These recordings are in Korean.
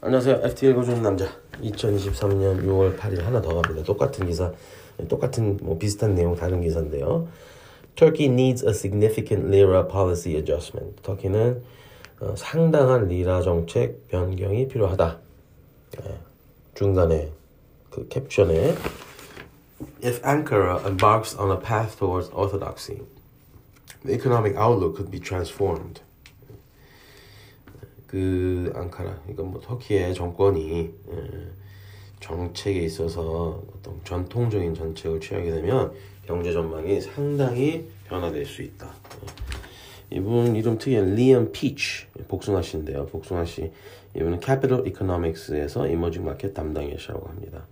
안녕하세요. FT 읽어주는 남자. 2023년 6월 8일 하나 더 갑니다. 똑같은 기사, 똑같은 뭐 비슷한 내용 다른 기사인데요. Turkey needs a significant lira policy adjustment. 터키는 어, 상당한 리라 정책 변경이 필요하다. 네. 중간에 그 캡션에 If Ankara embarks on a path towards orthodoxy, the economic outlook could be transformed. 그 앙카라, 이건 뭐 터키의 정권이 정책에 있어서 어떤 전통적인 정책을 취하게 되면 경제 전망이 상당히 변화될 수 있다. 이분 이름 특이한 리엄 피치 복숭아 씨인데요. 복숭아 씨 이분은 캐피털 이코노믹스에서 emerging market 담당이시라고 합니다.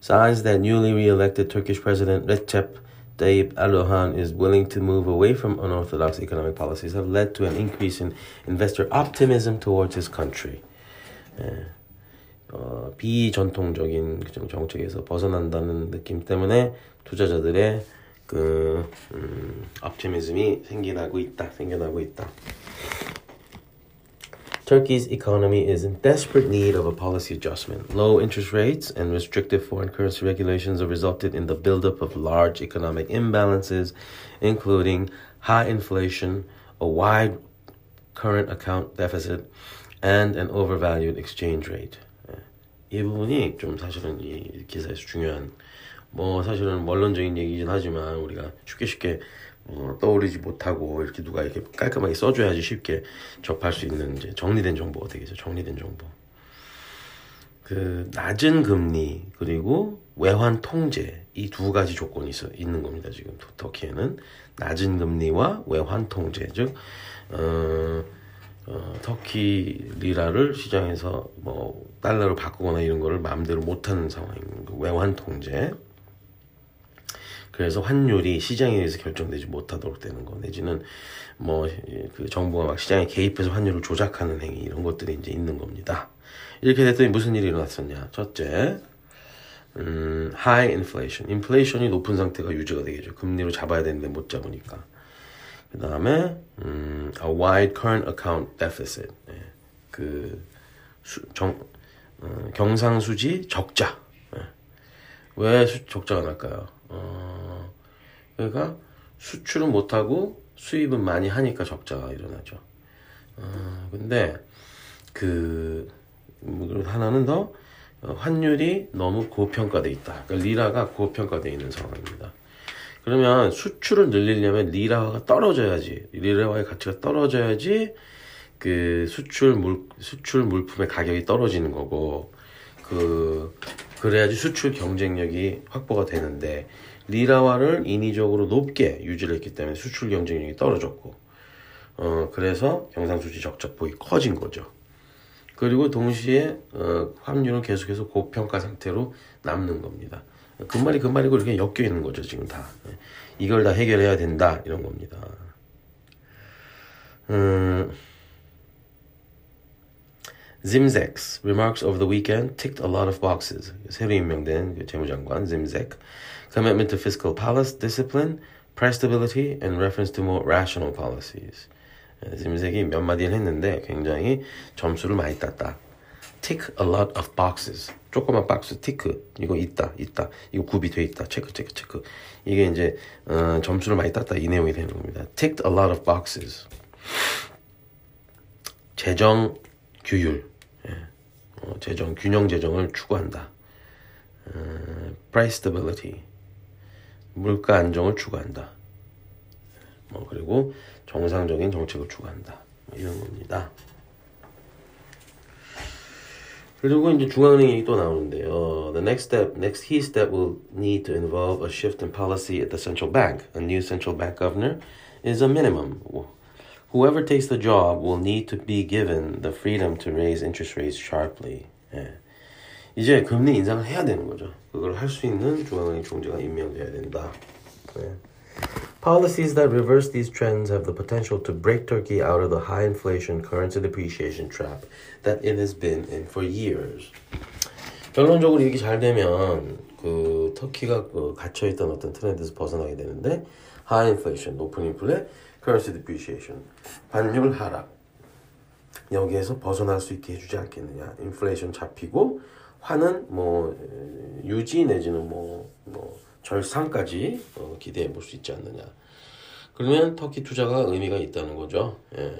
Signs that newly re-elected Turkish President Recep Tayyip Erdogan is willing to move away from unorthodox economic policies have led to an increase in investor optimism towards his country. 예, 어, 비전통적인 정책에서 벗어난다는 느낌 때문에 투자자들의 그 음, optimism이 생겨나고 있다. 생겨나고 있다. Turkey's economy is in desperate need of a policy adjustment. Low interest rates and restrictive foreign currency regulations have resulted in the buildup of large economic imbalances, including high inflation, a wide current account deficit, and an overvalued exchange rate. 이 부분이 좀 사실은 이 기사에서 중요한 뭐 사실은 원론적인 얘기긴 하지만 우리가 쉽게 쉽게 어, 떠오르지 못하고 이렇게 누가 이렇게 깔끔하게 써줘야지 쉽게 접할 수 있는 이제 정리된 정보가 되겠죠. 정리된 정보. 그 낮은 금리 그리고 외환 통제 이 두 가지 조건이 있어 있는 겁니다. 지금 터키에는 낮은 금리와 외환 통제 즉 어, 어, 터키 리라를 시장에서 뭐 달러로 바꾸거나 이런 거를 마음대로 못하는 상황인 외환 통제 그래서 환율이 시장에 의해서 결정되지 못하도록 되는 거 내지는 뭐 그 정부가 막 시장에 개입해서 환율을 조작하는 행위 이런 것들이 이제 있는 겁니다. 이렇게 됐더니 무슨 일이 일어났었냐? 첫째, 음, high inflation, 인플레이션이 높은 상태가 유지가 되겠죠. 금리로 잡아야 되는데 못 잡으니까. 그 다음에 음, a wide current account deficit, 네. 그 수, 정, 어, 경상수지 적자. 네. 왜 수, 적자가 날까요? 어, 그러니까 수출은 못하고 수입은 많이 하니까 적자가 일어나죠. 어, 근데 그 뭐, 하나는 더 어, 환율이 너무 고평가돼 있다. 그러니까 리라가 고평가돼 있는 상황입니다. 그러면 수출을 늘리려면 리라화가 떨어져야지 리라화의 가치가 떨어져야지 그 수출 물 수출 물품의 가격이 떨어지는 거고 그 그래야지 수출 경쟁력이 확보가 되는데 리라화를 인위적으로 높게 유지를 했기 때문에 수출 경쟁력이 떨어졌고 어 그래서 경상수지 적자폭이 커진 거죠. 그리고 동시에 어, 환율은 계속해서 고평가 상태로 남는 겁니다. 그 말이 그 말이고 이렇게 엮여 있는 거죠 지금 다. 이걸 다 해결해야 된다 이런 겁니다. 음, Zimzek's remarks over the weekend ticked a lot of boxes. 새로 임명된 재무장관 Zimzek, commitment to fiscal policy discipline, price stability, and reference to more rational policies. Zimzek이 몇 마디를 했는데 굉장히 점수를 많이 땄다. tick a lot of boxes. 조그만 박스 티크 이거 있다 있다 이거 굽이 돼 있다 체크 체크 체크 이게 이제 어, 점수를 많이 땄다 이 내용이 되는 겁니다. ticked a lot of boxes. 재정 규율 어, 재정 균형 재정을 추구한다. 어, price stability 물가 안정을 추구한다. 뭐 그리고 정상적인 정책을 추구한다. 뭐 이런 겁니다. 그리고 이제 중앙은행 얘기 또 나오는데요. The next step, next key step will need to involve a shift in policy at the central bank. A new central bank governor is a minimum. Whoever takes the job will need to be given the freedom to raise interest rates sharply. 예. 이제 금리 인상을 해야 되는 거죠. 그걸 할 수 있는 중앙은행 총재가 임명돼야 된다. 예. Policies that reverse these trends have the potential to break Turkey out of the high inflation currency depreciation trap that it has been in for years. 결론적으로 이게 잘 되면 그 터키가 그 갇혀 있던 어떤 트렌드에서 벗어나게 되는데 high inflation, 높은 인플레, currency depreciation, 환율 하락. 여기에서 벗어날 수 있게 해주지 않겠느냐. 인플레이션 잡히고 화는 뭐 에, 유지 내지는 뭐, 뭐 절상까지 어, 기대해 볼 수 있지 않느냐. 그러면 터키 투자가 의미가 있다는 거죠. 예.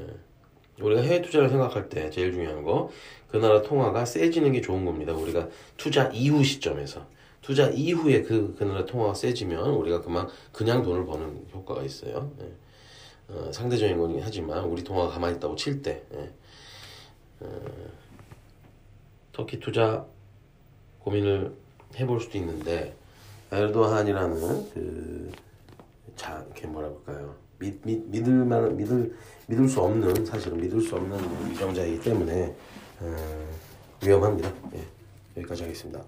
우리가 해외 투자를 생각할 때 제일 중요한 거 그 나라 통화가 세지는 게 좋은 겁니다. 우리가 투자 이후 시점에서 투자 이후에 그, 그 나라 통화가 세지면 우리가 그만 그냥 돈을 버는 효과가 있어요. 예. 어, 상대적인 거긴 하지만 우리 통화가 가만히 있다고 칠때 예. 어, 터키 투자 고민을 해볼 수도 있는데 에르도한이라는 그 자, 이렇게 뭐라 볼까요? 믿, 믿, 믿을 만 믿을 믿을 수 없는 사실은 믿을 수 없는 위정자이기 때문에 어, 위험합니다. 예, 여기까지 하겠습니다.